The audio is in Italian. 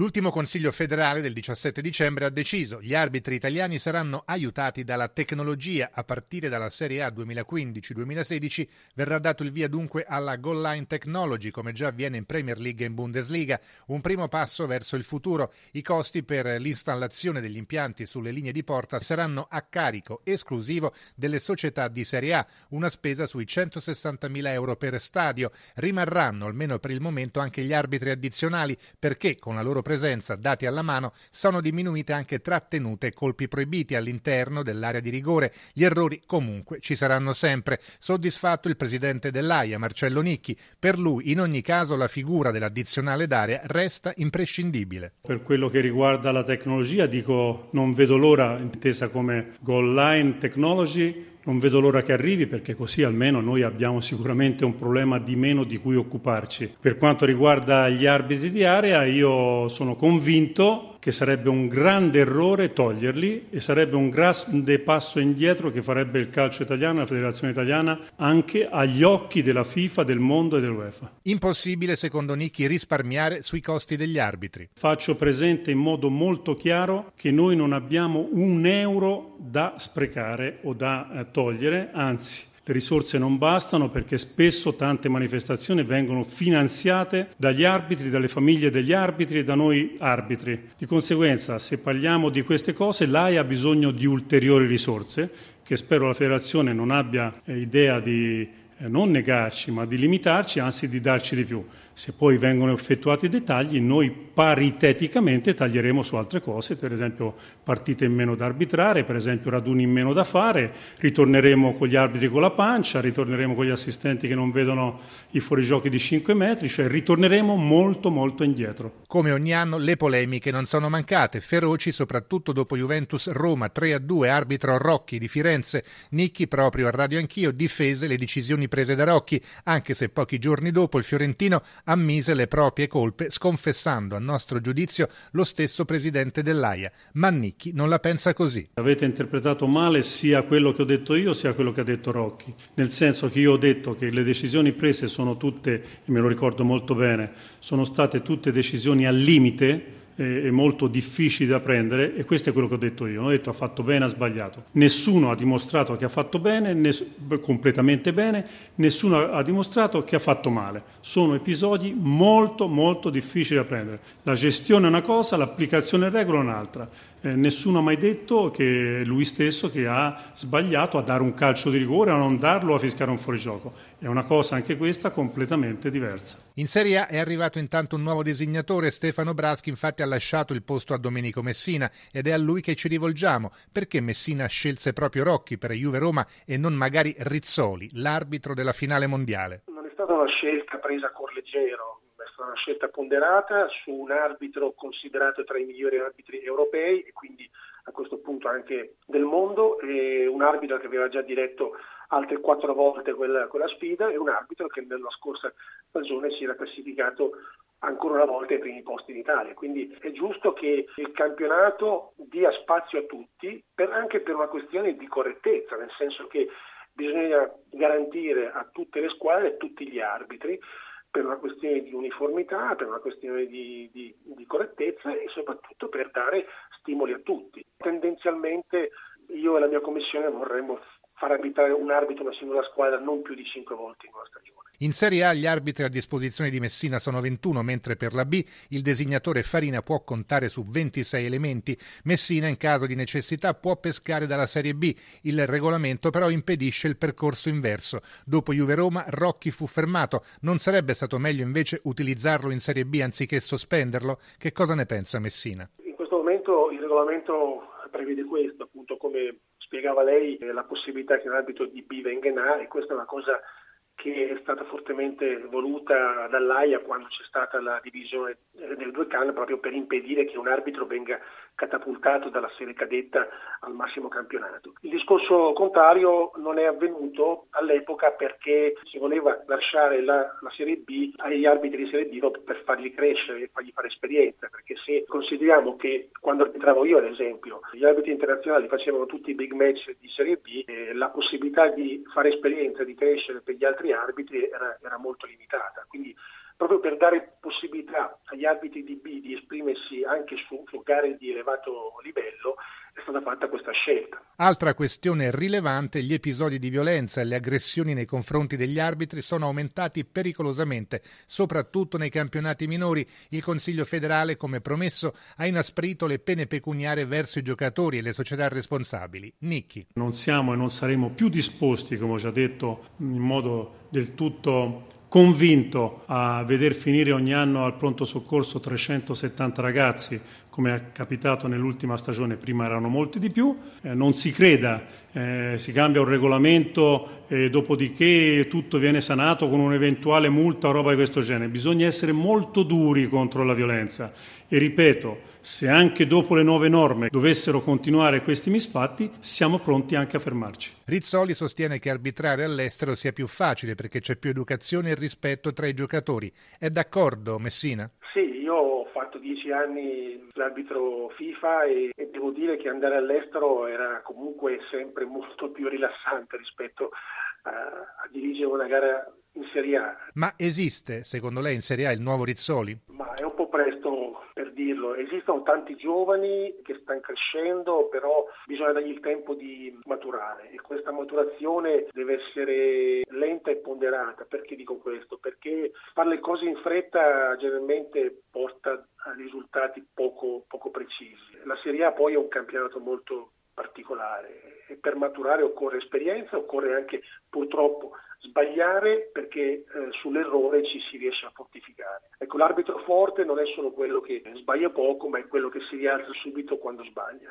L'ultimo Consiglio federale del 17 dicembre ha deciso gli arbitri italiani saranno aiutati dalla tecnologia. A partire dalla Serie A 2015-2016 verrà dato il via dunque alla Goal Line Technology, come già avviene in Premier League e in Bundesliga. Un primo passo verso il futuro. I costi per l'installazione degli impianti sulle linee di porta saranno a carico esclusivo delle società di Serie A, una spesa sui 160.000 euro per stadio. Rimarranno, almeno per il momento, anche gli arbitri addizionali perché con la loro presenza, dati alla mano, sono diminuite anche trattenute e colpi proibiti all'interno dell'area di rigore. Gli errori comunque ci saranno sempre. Soddisfatto il presidente dell'AIA, Marcello Nicchi. Per lui, in ogni caso, la figura dell'addizionale d'area resta imprescindibile. Per quello che riguarda la tecnologia, dico non vedo l'ora, intesa come Goal Line Technology, non vedo l'ora che arrivi perché così almeno noi abbiamo sicuramente un problema di meno di cui occuparci. Per quanto riguarda gli arbitri di area, io sono convinto che sarebbe un grande errore toglierli e sarebbe un grande passo indietro che farebbe il calcio italiano la federazione italiana anche agli occhi della FIFA, del mondo e dell'UEFA. Impossibile, secondo Nicchi, risparmiare sui costi degli arbitri. Faccio presente in modo molto chiaro che noi non abbiamo un euro da sprecare o da eh, togliere, anzi le risorse non bastano perché spesso tante manifestazioni vengono finanziate dagli arbitri, dalle famiglie degli arbitri e da noi arbitri. Di conseguenza, se parliamo di queste cose, l'AI ha bisogno di ulteriori risorse che spero la federazione non abbia eh, idea di non negarci, ma di limitarci, anzi di darci di più. Se poi vengono effettuati i dettagli, noi pariteticamente taglieremo su altre cose, per esempio partite in meno da arbitrare, per esempio raduni in meno da fare, ritorneremo con gli arbitri con la pancia, ritorneremo con gli assistenti che non vedono i fuorigiochi di 5 metri, cioè ritorneremo molto molto indietro. Come ogni anno le polemiche non sono mancate, feroci soprattutto dopo Juventus Roma 3-2, arbitro Rocchi di Firenze, Nicchi proprio a Radio Anch'io difese le decisioni prese da Rocchi, anche se pochi giorni dopo il fiorentino ammise le proprie colpe, sconfessando a nostro giudizio lo stesso presidente dell'AIA. Mannicchi non la pensa così. Avete interpretato male sia quello che ho detto io sia quello che ha detto Rocchi, nel senso che io ho detto che le decisioni prese sono tutte, e me lo ricordo molto bene, sono state tutte decisioni al limite è molto difficili da prendere e questo è quello che ho detto io. Non ho detto ha fatto bene, ha sbagliato. Nessuno ha dimostrato che ha fatto bene, ness- completamente bene, nessuno ha dimostrato che ha fatto male. Sono episodi molto molto difficili da prendere. La gestione è una cosa, l'applicazione regole è un'altra. Eh, nessuno ha mai detto che lui stesso che ha sbagliato a dare un calcio di rigore, a non darlo, a fiscare un fuorigioco. È una cosa anche questa completamente diversa. In Serie A è arrivato intanto un nuovo designatore, Stefano Braschi infatti ha lasciato il posto a Domenico Messina ed è a lui che ci rivolgiamo. Perché Messina scelse proprio Rocchi per Juve Roma e non magari Rizzoli, l'arbitro della finale mondiale? Non è stata una scelta presa con leggero, una scelta ponderata su un arbitro considerato tra i migliori arbitri europei e quindi a questo punto anche del mondo, un arbitro che aveva già diretto altre quattro volte quella, quella sfida e un arbitro che nella scorsa stagione si era classificato ancora una volta ai primi posti in Italia. Quindi è giusto che il campionato dia spazio a tutti, per, anche per una questione di correttezza, nel senso che bisogna garantire a tutte le squadre e a tutti gli arbitri per una questione di uniformità, per una questione di, di, di, correttezza e soprattutto per dare stimoli a tutti. Tendenzialmente io e la mia commissione vorremmo far arbitrare un arbitro una singola squadra non più di cinque volte in una stagione. In Serie A gli arbitri a disposizione di Messina sono 21, mentre per la B il designatore Farina può contare su 26 elementi. Messina, in caso di necessità, può pescare dalla Serie B. Il regolamento però impedisce il percorso inverso. Dopo Juve Roma, Rocchi fu fermato. Non sarebbe stato meglio invece utilizzarlo in Serie B anziché sospenderlo? Che cosa ne pensa Messina? In questo momento il regolamento prevede questo, appunto come spiegava lei, la possibilità che un arbitro di B venga in A e questa è una cosa che è stata fortemente voluta dall'AIA quando c'è stata la divisione delle due canne proprio per impedire che un arbitro venga catapultato dalla serie cadetta al massimo campionato. Il discorso contrario non è avvenuto all'epoca perché si voleva lasciare la, la Serie B agli arbitri di Serie B per farli crescere e fargli fare esperienza, perché se consideriamo che quando arbitravo io ad esempio gli arbitri internazionali facevano tutti i big match di Serie B, eh, la possibilità di fare esperienza, di crescere per gli altri arbitri era, era molto limitata. Quindi proprio per dare possibilità agli arbitri di B di esprimersi anche su, su gare di elevato livello è stata fatta questa scelta. Altra questione rilevante, gli episodi di violenza e le aggressioni nei confronti degli arbitri sono aumentati pericolosamente, soprattutto nei campionati minori. Il Consiglio federale, come promesso, ha inasprito le pene pecuniarie verso i giocatori e le società responsabili. Nicchi. Non siamo e non saremo più disposti, come ho già detto, in modo del tutto convinto a veder finire ogni anno al pronto soccorso 370 ragazzi, come è capitato nell'ultima stagione, prima erano molti di più, eh, non si creda, eh, si cambia un regolamento e dopodiché tutto viene sanato con un'eventuale multa o roba di questo genere, bisogna essere molto duri contro la violenza e ripeto, se anche dopo le nuove norme dovessero continuare questi misfatti, siamo pronti anche a fermarci. Rizzoli sostiene che arbitrare all'estero sia più facile perché c'è più educazione e rispetto tra i giocatori. È d'accordo Messina? Sì, io ho fatto dieci anni l'arbitro FIFA e, e, devo dire che andare all'estero era comunque sempre molto più rilassante rispetto a, a dirigere una gara in Serie A. Ma esiste, secondo lei, in Serie A il nuovo Rizzoli? Ma è un po' presto per dirlo. Esistono tanti giovani che stanno crescendo, però bisogna dargli il tempo di maturare e questa maturazione deve essere lenta e ponderata. Perché dico questo? Perché fare le cose in fretta generalmente porta a risultati poco, poco precisi. La Serie A poi è un campionato molto particolare e per maturare occorre esperienza, occorre anche purtroppo sbagliare perché eh, sull'errore ci si riesce a fortificare. Ecco, l'arbitro forte non è solo quello che sbaglia poco, ma è quello che si rialza subito quando sbaglia.